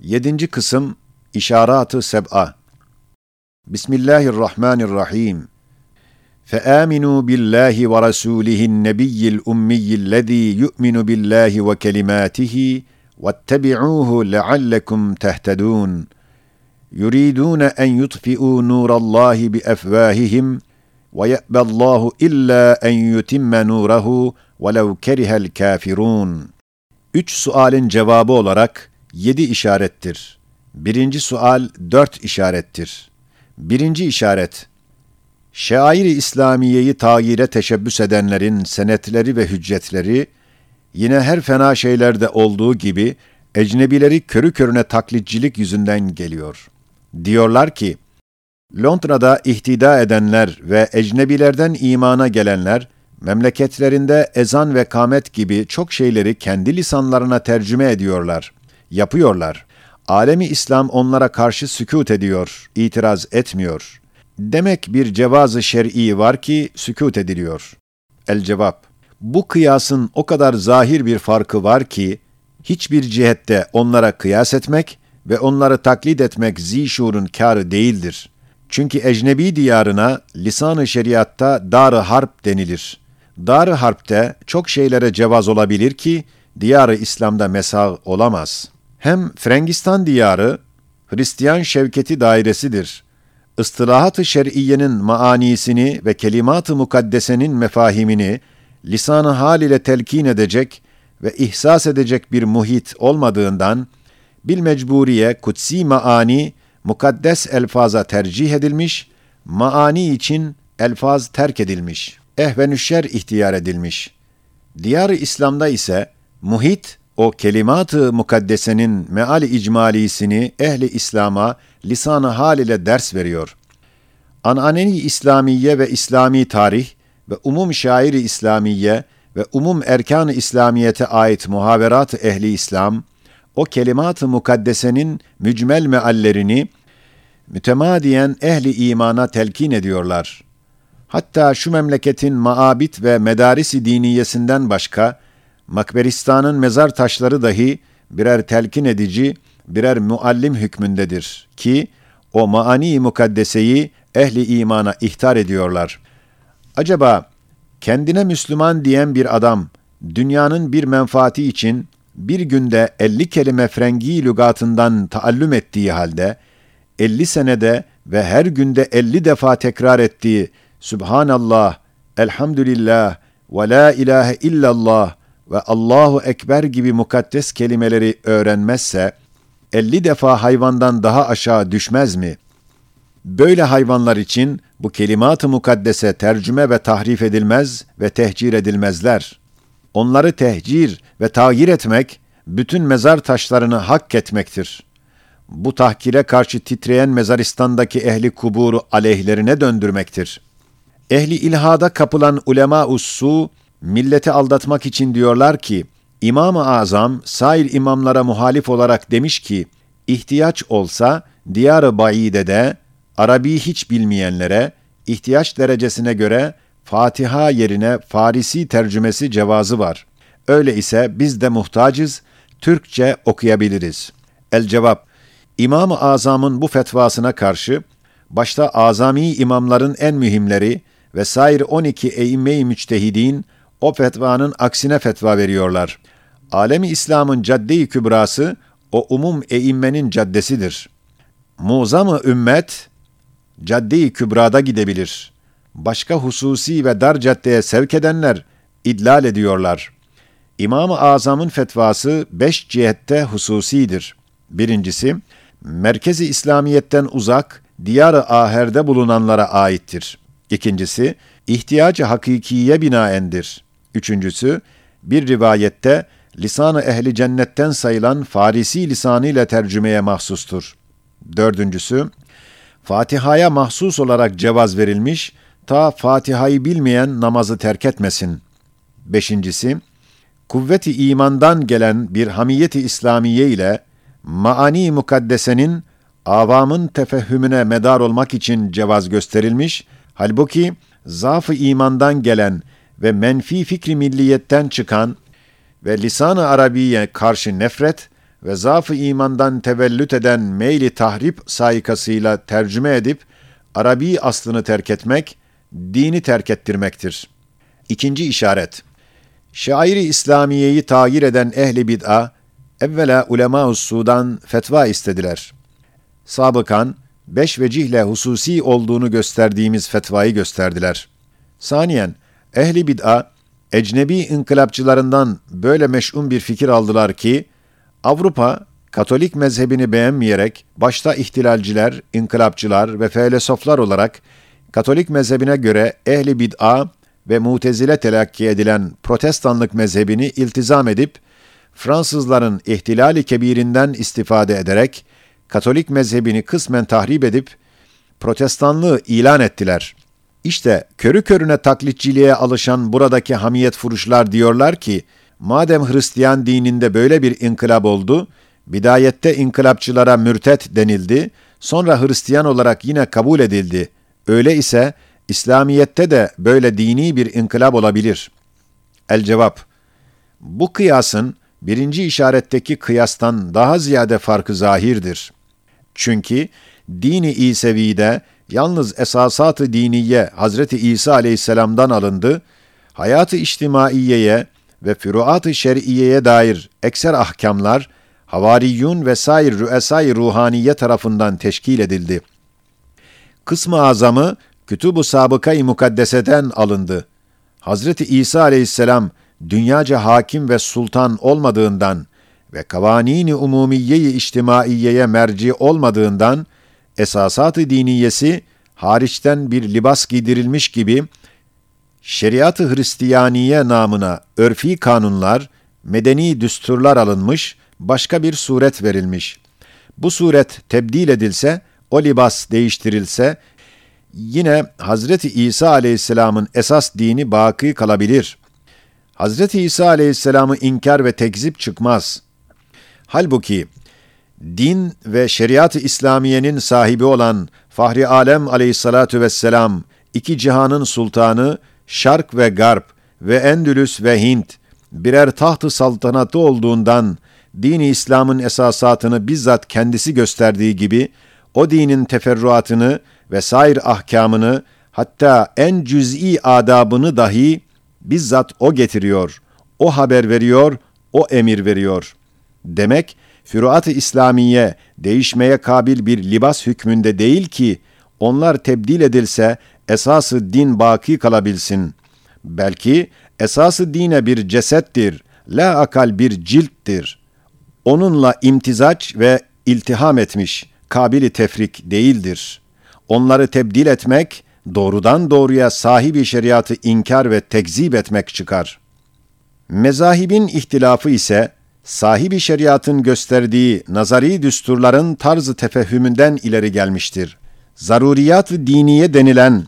Yedinci kısım İşarat-ı Seb'a Bismillahirrahmanirrahim فآمنوا بالله ورسوله النبي الأمي الذي يؤمن بالله وكلماته واتبعوه لعلكم تهتدون يريدون أن يطفئوا نور الله بأفواههم ويأبى الله إلا أن يتم نوره ولو كره الكافرون Üç sualin cevabı olarak yedi işarettir. Birinci sual dört işarettir. Birinci işaret, şair-i İslamiye'yi tagire teşebbüs edenlerin senetleri ve hüccetleri, yine her fena şeylerde olduğu gibi, ecnebileri körü körüne taklitcilik yüzünden geliyor. Diyorlar ki, Londra'da ihtida edenler ve ecnebilerden imana gelenler, memleketlerinde ezan ve kamet gibi çok şeyleri kendi lisanlarına tercüme ediyorlar, yapıyorlar. Alemi İslam onlara karşı sükut ediyor, itiraz etmiyor. Demek bir cevazı şer'i var ki sükut ediliyor. El cevap, bu kıyasın o kadar zahir bir farkı var ki, hiçbir cihette onlara kıyas etmek ve onları taklit etmek zişurun kârı değildir. Çünkü ecnebi diyarına lisan-ı şeriatta dar-ı harp denilir. Dar-ı harpte çok şeylere cevaz olabilir ki, diyarı İslam'da mesah olamaz. Hem Frengistan diyarı, Hristiyan şevketi dairesidir. Istilahat-ı şer'iyenin maanisini ve kelimat-ı mukaddesenin mefahimini lisan-ı hal ile telkin edecek ve ihsas edecek bir muhit olmadığından, bil mecburiye kutsi maani, mukaddes elfaza tercih edilmiş, maani için elfaz terk edilmiş, ehvenüşşer ihtiyar edilmiş. Diyar-ı İslam'da ise muhit, o kelimat-ı mukaddesenin meali icmalisini ehli İslam'a lisan-ı hal ile ders veriyor. Ananeni İslamiye ve İslami tarih ve umum şairi İslamiye ve umum erkan-ı İslamiyete ait muhaverat-ı ehli İslam, o kelimat-ı mukaddesenin mücmel meallerini mütemadiyen ehli imana telkin ediyorlar. Hatta şu memleketin maabit ve medarisi diniyesinden başka, Makberistan'ın mezar taşları dahi birer telkin edici, birer muallim hükmündedir ki, o maani mukaddeseyi ehli imana ihtar ediyorlar. Acaba kendine Müslüman diyen bir adam, dünyanın bir menfaati için bir günde elli kelime frengi lügatından taallüm ettiği halde, elli senede ve her günde elli defa tekrar ettiği Subhanallah, Elhamdülillah ve La ilahe illallah ve Allahu Ekber gibi mukaddes kelimeleri öğrenmezse, elli defa hayvandan daha aşağı düşmez mi? Böyle hayvanlar için bu kelimat-ı mukaddese tercüme ve tahrif edilmez ve tehcir edilmezler. Onları tehcir ve tağyir etmek, bütün mezar taşlarını hak etmektir. Bu tahkire karşı titreyen mezaristandaki ehli kuburu aleyhlerine döndürmektir. Ehli ilhada kapılan ulema ussu, milleti aldatmak için diyorlar ki, İmam-ı Azam sair imamlara muhalif olarak demiş ki, ihtiyaç olsa diyar-ı Baide'de Arabi hiç bilmeyenlere ihtiyaç derecesine göre Fatiha yerine Farisi tercümesi cevazı var. Öyle ise biz de muhtacız, Türkçe okuyabiliriz. El cevap, İmam-ı Azam'ın bu fetvasına karşı, başta azami imamların en mühimleri ve sair 12 eğimme-i müçtehidin o fetvanın aksine fetva veriyorlar. Alemi İslam'ın cadde-i kübrası o umum eimmenin caddesidir. Muzam-ı ümmet cadde-i kübrada gidebilir. Başka hususi ve dar caddeye sevk edenler idlal ediyorlar. İmam-ı Azam'ın fetvası beş cihette hususidir. Birincisi, merkezi İslamiyet'ten uzak, diyar-ı aherde bulunanlara aittir. İkincisi, ihtiyacı hakikiye binaendir. Üçüncüsü, bir rivayette lisanı ehli cennetten sayılan Farisi lisanı ile tercümeye mahsustur. Dördüncüsü, Fatiha'ya mahsus olarak cevaz verilmiş, ta Fatiha'yı bilmeyen namazı terk etmesin. Beşincisi, kuvveti imandan gelen bir hamiyeti İslamiye ile maani mukaddesenin avamın tefehümüne medar olmak için cevaz gösterilmiş, halbuki zaaf-ı imandan gelen ve menfi fikri milliyetten çıkan ve lisan-ı Arabiye karşı nefret, ve zaaf-ı imandan tevellüt eden meyli tahrip saikasıyla tercüme edip Arabi aslını terk etmek, dini terk ettirmektir. İkinci işaret. Şairi İslamiyeyi tağir eden ehli bid'a, evvela ulema Sudan fetva istediler. Sabıkan, beş vecihle hususi olduğunu gösterdiğimiz fetvayı gösterdiler. Saniyen, ehli bid'a, ecnebi inkılapçılarından böyle meş'um bir fikir aldılar ki, Avrupa, Katolik mezhebini beğenmeyerek, başta ihtilalciler, inkılapçılar ve felsefeler olarak, Katolik mezhebine göre ehli bid'a ve mutezile telakki edilen protestanlık mezhebini iltizam edip, Fransızların ihtilali kebirinden istifade ederek, Katolik mezhebini kısmen tahrip edip, protestanlığı ilan ettiler. İşte körü körüne taklitçiliğe alışan buradaki hamiyet furuşlar diyorlar ki, madem Hristiyan dininde böyle bir inkılap oldu, bidayette inkılapçılara mürtet denildi, sonra Hristiyan olarak yine kabul edildi. Öyle ise İslamiyette de böyle dini bir inkılap olabilir. El cevap, bu kıyasın birinci işaretteki kıyastan daha ziyade farkı zahirdir. Çünkü dini İsevi'de yalnız esasat-ı diniye Hazreti İsa aleyhisselamdan alındı, hayatı içtimaiyeye ve füruat-ı şer'iyeye dair ekser ahkamlar, havariyun ve sair rüesay ruhaniye tarafından teşkil edildi. Kısmı azamı Kütüb-ü Sabıka-i Mukaddeseden alındı. Hazreti İsa aleyhisselam dünyaca hakim ve sultan olmadığından ve kavanini umumiye-i içtimaiyeye merci olmadığından esasat-ı diniyesi hariçten bir libas giydirilmiş gibi şeriat-ı Hristiyaniye namına örfi kanunlar, medeni düsturlar alınmış, başka bir suret verilmiş. Bu suret tebdil edilse, o libas değiştirilse, yine Hazreti İsa aleyhisselamın esas dini baki kalabilir. Hazreti İsa aleyhisselamı inkar ve tekzip çıkmaz. Halbuki din ve şeriat-ı İslamiyenin sahibi olan Fahri Alem aleyhissalatu vesselam, iki cihanın sultanı, Şark ve Garp ve Endülüs ve Hint, birer taht-ı saltanatı olduğundan, dini İslam'ın esasatını bizzat kendisi gösterdiği gibi, o dinin teferruatını ve sair ahkamını, hatta en cüz'i adabını dahi bizzat o getiriyor, o haber veriyor, o emir veriyor. Demek, Füruat-ı İslamiye değişmeye kabil bir libas hükmünde değil ki, onlar tebdil edilse esası din baki kalabilsin. Belki esası dine bir cesettir, la akal bir cilttir. Onunla imtizaç ve iltiham etmiş, kabili tefrik değildir. Onları tebdil etmek, doğrudan doğruya sahibi şeriatı inkar ve tekzip etmek çıkar. Mezahibin ihtilafı ise, sahibi şeriatın gösterdiği nazari düsturların tarzı tefehümünden ileri gelmiştir. Zaruriyat-ı diniye denilen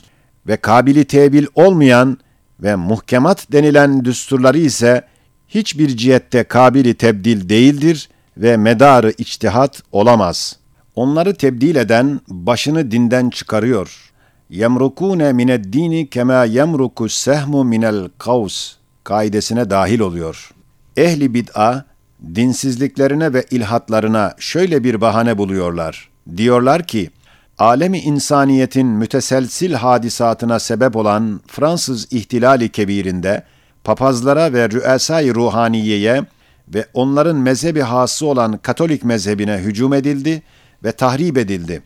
ve kabili tebil olmayan ve muhkemat denilen düsturları ise hiçbir cihette kabili tebdil değildir ve medarı içtihat olamaz. Onları tebdil eden başını dinden çıkarıyor. Yemrukune mined dini kema yemruku sehmu minel kavs kaidesine dahil oluyor. Ehli bid'a dinsizliklerine ve ilhatlarına şöyle bir bahane buluyorlar. Diyorlar ki, alemi insaniyetin müteselsil hadisatına sebep olan Fransız ihtilali kebirinde, papazlara ve rüesay ruhaniyeye ve onların mezhebi hası olan Katolik mezhebine hücum edildi ve tahrip edildi.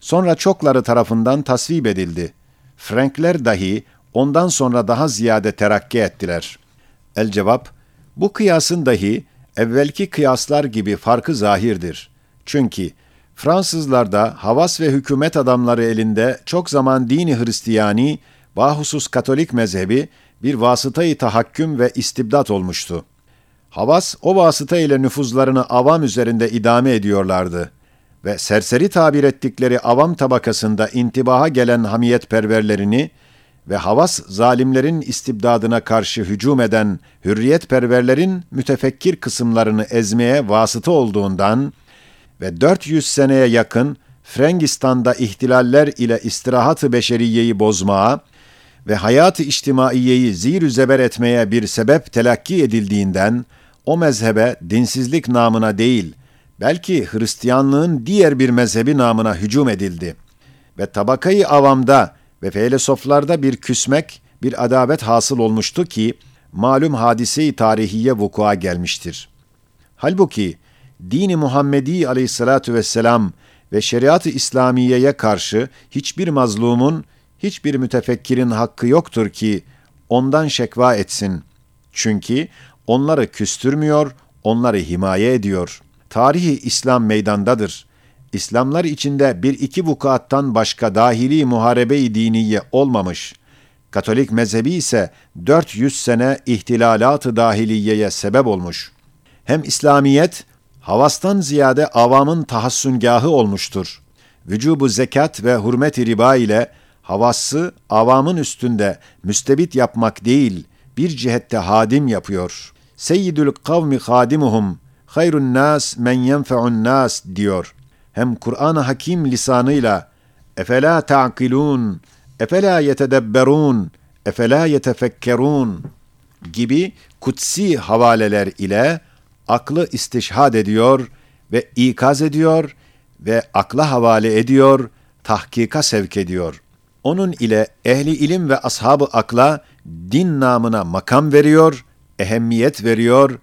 Sonra çokları tarafından tasvip edildi. Frankler dahi ondan sonra daha ziyade terakki ettiler. El cevap, bu kıyasın dahi evvelki kıyaslar gibi farkı zahirdir. Çünkü Fransızlarda havas ve hükümet adamları elinde çok zaman dini Hristiyani, bahusus Katolik mezhebi bir vasıtayı tahakküm ve istibdat olmuştu. Havas o vasıta ile nüfuzlarını avam üzerinde idame ediyorlardı ve serseri tabir ettikleri avam tabakasında intibaha gelen hamiyetperverlerini ve havas zalimlerin istibdadına karşı hücum eden hürriyetperverlerin mütefekkir kısımlarını ezmeye vasıta olduğundan ve 400 seneye yakın Frangistan'da ihtilaller ile istirahat-ı beşeriyeyi bozmaya ve hayat-ı içtimaiyeyi zir zeber etmeye bir sebep telakki edildiğinden, o mezhebe dinsizlik namına değil, belki Hristiyanlığın diğer bir mezhebi namına hücum edildi ve tabakayı avamda ve filozoflarda bir küsmek, bir adabet hasıl olmuştu ki malum hadise-i tarihiye vukua gelmiştir. Halbuki dini Muhammedi aleyhissalatu vesselam ve şeriat-ı İslamiye'ye karşı hiçbir mazlumun, hiçbir mütefekkirin hakkı yoktur ki ondan şekva etsin. Çünkü onları küstürmüyor, onları himaye ediyor. Tarihi İslam meydandadır. İslamlar içinde bir iki vukuattan başka dahili muharebe-i diniye olmamış. Katolik mezhebi ise 400 sene ihtilalat-ı dahiliyeye sebep olmuş. Hem İslamiyet, havastan ziyade avamın tahassüngahı olmuştur. Vücubu zekat ve hürmet-i riba ile havası avamın üstünde müstebit yapmak değil, bir cihette hadim yapıyor. Seyyidül kavmi hadimuhum, hayrun nas men yenfe'un nas diyor. Hem Kur'an-ı Hakim lisanıyla efela ta'kilun, efela yetedebberun, efela yetefekkerun gibi kutsi havaleler ile aklı istişhad ediyor ve ikaz ediyor ve akla havale ediyor, tahkika sevk ediyor. Onun ile ehli ilim ve ashabı akla din namına makam veriyor, ehemmiyet veriyor,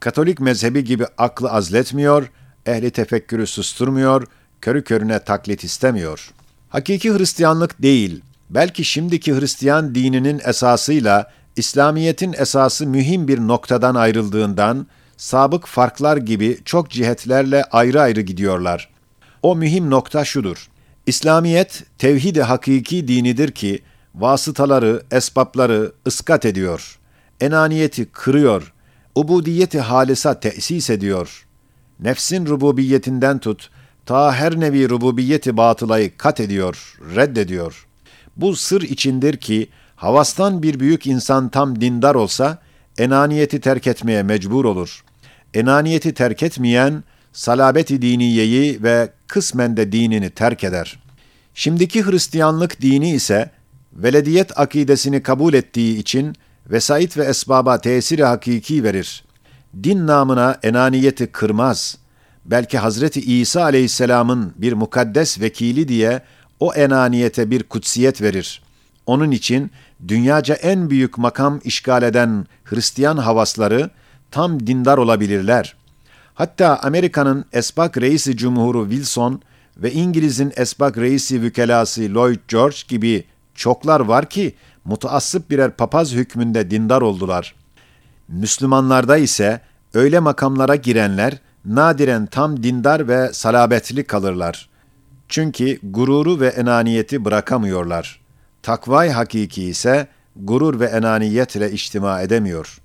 Katolik mezhebi gibi aklı azletmiyor, ehli tefekkürü susturmuyor, körü körüne taklit istemiyor. Hakiki Hristiyanlık değil, belki şimdiki Hristiyan dininin esasıyla İslamiyet'in esası mühim bir noktadan ayrıldığından, sabık farklar gibi çok cihetlerle ayrı ayrı gidiyorlar. O mühim nokta şudur. İslamiyet, tevhid-i hakiki dinidir ki, vasıtaları, esbapları ıskat ediyor. Enaniyeti kırıyor. Ubudiyeti halisa tesis ediyor. Nefsin rububiyetinden tut, ta her nevi rububiyeti batılayı kat ediyor, reddediyor. Bu sır içindir ki, havastan bir büyük insan tam dindar olsa, enaniyeti terk etmeye mecbur olur. Enaniyeti terk etmeyen, salabeti diniyeyi ve kısmen de dinini terk eder. Şimdiki Hristiyanlık dini ise, velediyet akidesini kabul ettiği için, vesait ve esbaba tesiri hakiki verir. Din namına enaniyeti kırmaz. Belki Hazreti İsa aleyhisselamın bir mukaddes vekili diye o enaniyete bir kutsiyet verir. Onun için dünyaca en büyük makam işgal eden Hristiyan havasları tam dindar olabilirler. Hatta Amerika'nın esbak reisi cumhuru Wilson ve İngiliz'in esbak reisi vükelası Lloyd George gibi çoklar var ki mutaassıp birer papaz hükmünde dindar oldular. Müslümanlarda ise öyle makamlara girenler nadiren tam dindar ve salabetli kalırlar. Çünkü gururu ve enaniyeti bırakamıyorlar. Takvay hakiki ise gurur ve enaniyetle içtima edemiyor.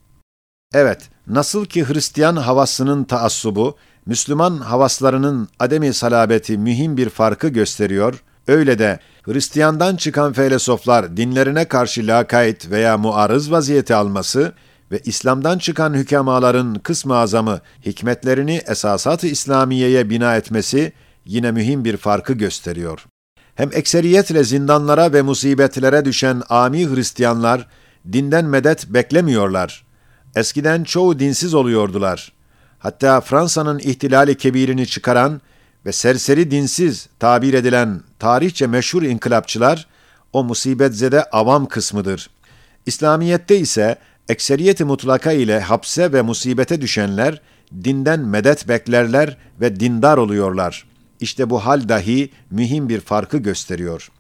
Evet, nasıl ki Hristiyan havasının taassubu, Müslüman havaslarının ademi salabeti mühim bir farkı gösteriyor, öyle de Hristiyandan çıkan felsefeler dinlerine karşı lakayt veya muarız vaziyeti alması ve İslam'dan çıkan hükemaların kısmı azamı hikmetlerini esasat-ı İslamiye'ye bina etmesi yine mühim bir farkı gösteriyor. Hem ekseriyetle zindanlara ve musibetlere düşen ami Hristiyanlar dinden medet beklemiyorlar. Eskiden çoğu dinsiz oluyordular. Hatta Fransa'nın ihtilali kebirini çıkaran ve serseri dinsiz tabir edilen tarihçe meşhur inkılapçılar o musibetzede avam kısmıdır. İslamiyette ise ekseriyeti mutlaka ile hapse ve musibete düşenler dinden medet beklerler ve dindar oluyorlar. İşte bu hal dahi mühim bir farkı gösteriyor.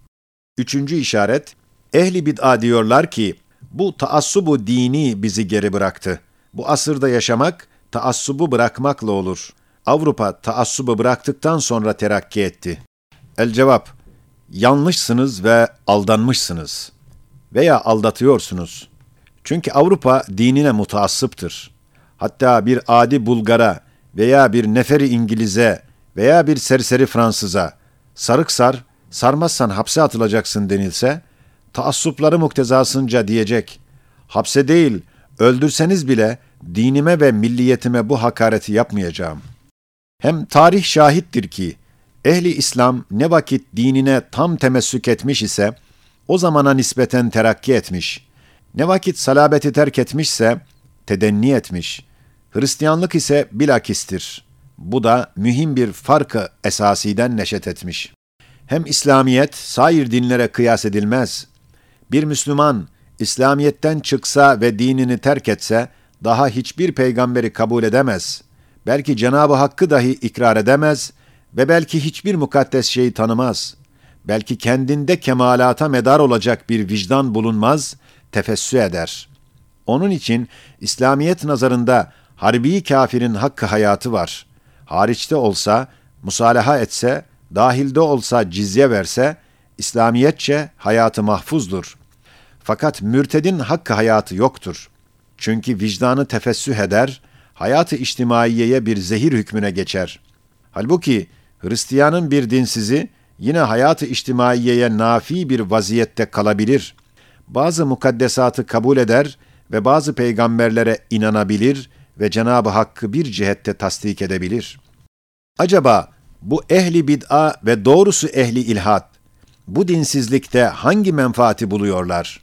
Üçüncü işaret, ehli bid'a diyorlar ki, bu taassubu dini bizi geri bıraktı. Bu asırda yaşamak, taassubu bırakmakla olur. Avrupa taassubu bıraktıktan sonra terakki etti. El cevap, yanlışsınız ve aldanmışsınız. Veya aldatıyorsunuz. Çünkü Avrupa dinine mutaassıptır. Hatta bir adi Bulgara veya bir neferi İngiliz'e veya bir serseri Fransız'a sarık sar, sarmazsan hapse atılacaksın denilse, taassupları muktezasınca diyecek, hapse değil, öldürseniz bile dinime ve milliyetime bu hakareti yapmayacağım. Hem tarih şahittir ki, ehli İslam ne vakit dinine tam temessük etmiş ise, o zamana nispeten terakki etmiş. Ne vakit salabeti terk etmişse, tedenni etmiş. Hristiyanlık ise bilakistir. Bu da mühim bir farkı esasiden neşet etmiş. Hem İslamiyet sair dinlere kıyas edilmez. Bir Müslüman İslamiyetten çıksa ve dinini terk etse daha hiçbir peygamberi kabul edemez. Belki Cenab-ı Hakk'ı dahi ikrar edemez ve belki hiçbir mukaddes şeyi tanımaz. Belki kendinde kemalata medar olacak bir vicdan bulunmaz, tefessü eder. Onun için İslamiyet nazarında harbi kafirin hakkı hayatı var. Hariçte olsa, musalaha etse, dahilde olsa cizye verse, İslamiyetçe hayatı mahfuzdur. Fakat mürtedin hakkı hayatı yoktur. Çünkü vicdanı tefessüh eder, hayatı içtimaiyeye bir zehir hükmüne geçer. Halbuki Hristiyanın bir dinsizi yine hayatı içtimaiyeye nafi bir vaziyette kalabilir. Bazı mukaddesatı kabul eder ve bazı peygamberlere inanabilir ve Cenab-ı Hakk'ı bir cihette tasdik edebilir. Acaba bu ehli bid'a ve doğrusu ehli ilhat bu dinsizlikte hangi menfaati buluyorlar?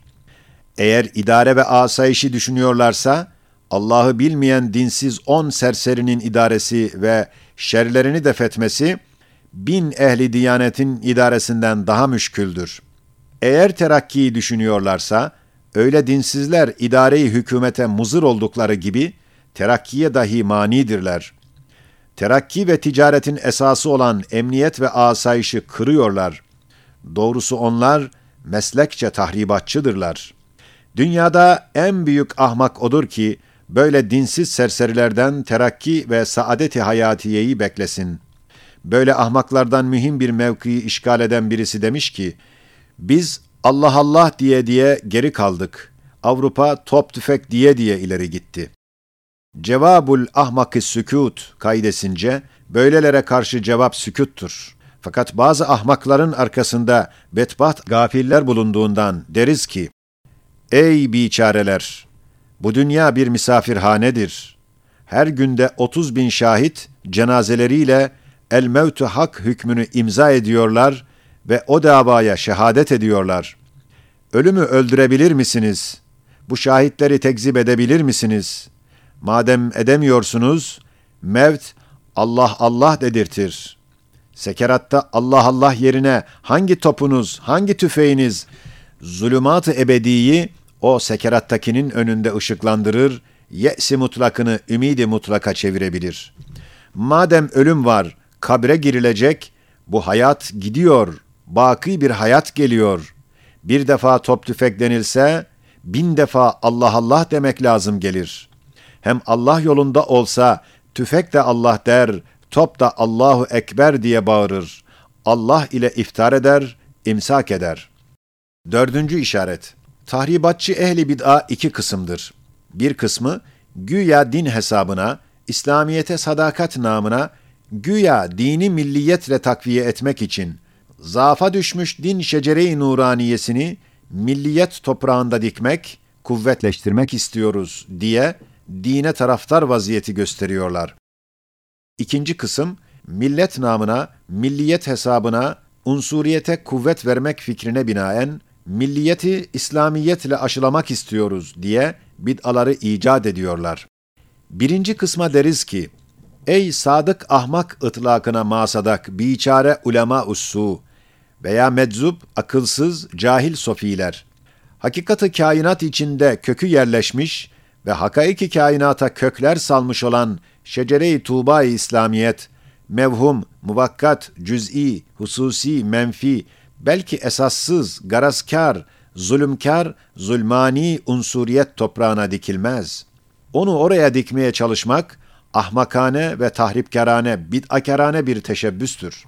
Eğer idare ve asayişi düşünüyorlarsa, Allah'ı bilmeyen dinsiz on serserinin idaresi ve şerlerini defetmesi, bin ehli diyanetin idaresinden daha müşküldür. Eğer terakkiyi düşünüyorlarsa, öyle dinsizler idareyi hükümete muzır oldukları gibi, terakkiye dahi manidirler. Terakki ve ticaretin esası olan emniyet ve asayişi kırıyorlar. Doğrusu onlar meslekçe tahribatçıdırlar. Dünyada en büyük ahmak odur ki, böyle dinsiz serserilerden terakki ve saadeti hayatiyeyi beklesin. Böyle ahmaklardan mühim bir mevkiyi işgal eden birisi demiş ki, biz Allah Allah diye diye geri kaldık. Avrupa top tüfek diye diye ileri gitti. Cevabul ahmakı sükut kaidesince böylelere karşı cevap sükuttur. Fakat bazı ahmakların arkasında betbat gafiller bulunduğundan deriz ki, Ey biçareler! Bu dünya bir misafirhanedir. Her günde 30 bin şahit cenazeleriyle el mevtu hak hükmünü imza ediyorlar ve o davaya şehadet ediyorlar. Ölümü öldürebilir misiniz? Bu şahitleri tekzip edebilir misiniz? Madem edemiyorsunuz, mevt Allah Allah dedirtir. Sekeratta Allah Allah yerine hangi topunuz, hangi tüfeğiniz, zulümat-ı ebediyi o sekerattakinin önünde ışıklandırır, ye'si mutlakını ümidi mutlaka çevirebilir. Madem ölüm var, kabre girilecek, bu hayat gidiyor, baki bir hayat geliyor. Bir defa top tüfek denilse, bin defa Allah Allah demek lazım gelir. Hem Allah yolunda olsa, tüfek de Allah der, top da Allahu Ekber diye bağırır. Allah ile iftar eder, imsak eder. Dördüncü işaret. Tahribatçı ehli bid'a iki kısımdır. Bir kısmı, güya din hesabına, İslamiyete sadakat namına, güya dini milliyetle takviye etmek için, zaafa düşmüş din şecere-i nuraniyesini milliyet toprağında dikmek, kuvvetleştirmek istiyoruz diye dine taraftar vaziyeti gösteriyorlar. İkinci kısım, millet namına, milliyet hesabına, unsuriyete kuvvet vermek fikrine binaen, milliyeti İslamiyetle aşılamak istiyoruz diye bid'aları icat ediyorlar. Birinci kısma deriz ki, Ey sadık ahmak ıtlakına masadak biçare ulema ussu veya meczup, akılsız, cahil sofiler. Hakikati kainat içinde kökü yerleşmiş ve hakaiki kainata kökler salmış olan şecere-i tuğba-i İslamiyet, mevhum, muvakkat, cüz'i, hususi, menfi, belki esassız, garazkar, zulümkar, zulmani unsuriyet toprağına dikilmez. Onu oraya dikmeye çalışmak, ahmakane ve tahripkarane, bid'akarane bir teşebbüstür.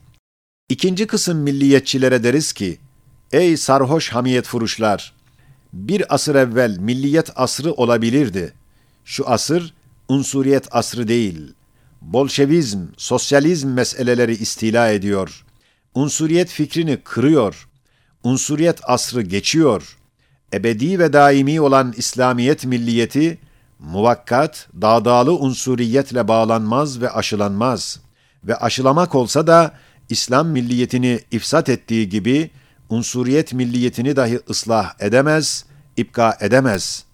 İkinci kısım milliyetçilere deriz ki, ey sarhoş hamiyet furuşlar, bir asır evvel milliyet asrı olabilirdi. Şu asır, unsuriyet asrı değil. Bolşevizm, sosyalizm meseleleri istila ediyor. Unsuriyet fikrini kırıyor. Unsuriyet asrı geçiyor. Ebedi ve daimi olan İslamiyet milliyeti, muvakkat, dağdağlı unsuriyetle bağlanmaz ve aşılanmaz. Ve aşılamak olsa da, İslam milliyetini ifsat ettiği gibi, unsuriyet milliyetini dahi ıslah edemez, ipka edemez.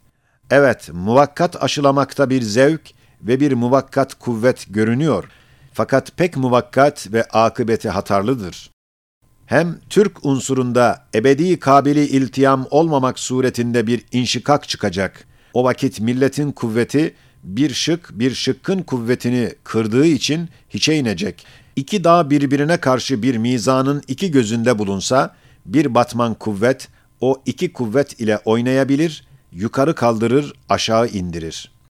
Evet, muvakkat aşılamakta bir zevk ve bir muvakkat kuvvet görünüyor. Fakat pek muvakkat ve akıbeti hatarlıdır. Hem Türk unsurunda ebedi kabili iltiyam olmamak suretinde bir inşikak çıkacak. O vakit milletin kuvveti bir şık bir şıkkın kuvvetini kırdığı için hiçe inecek. İki dağ birbirine karşı bir mizanın iki gözünde bulunsa, bir batman kuvvet o iki kuvvet ile oynayabilir, yukarı kaldırır, aşağı indirir.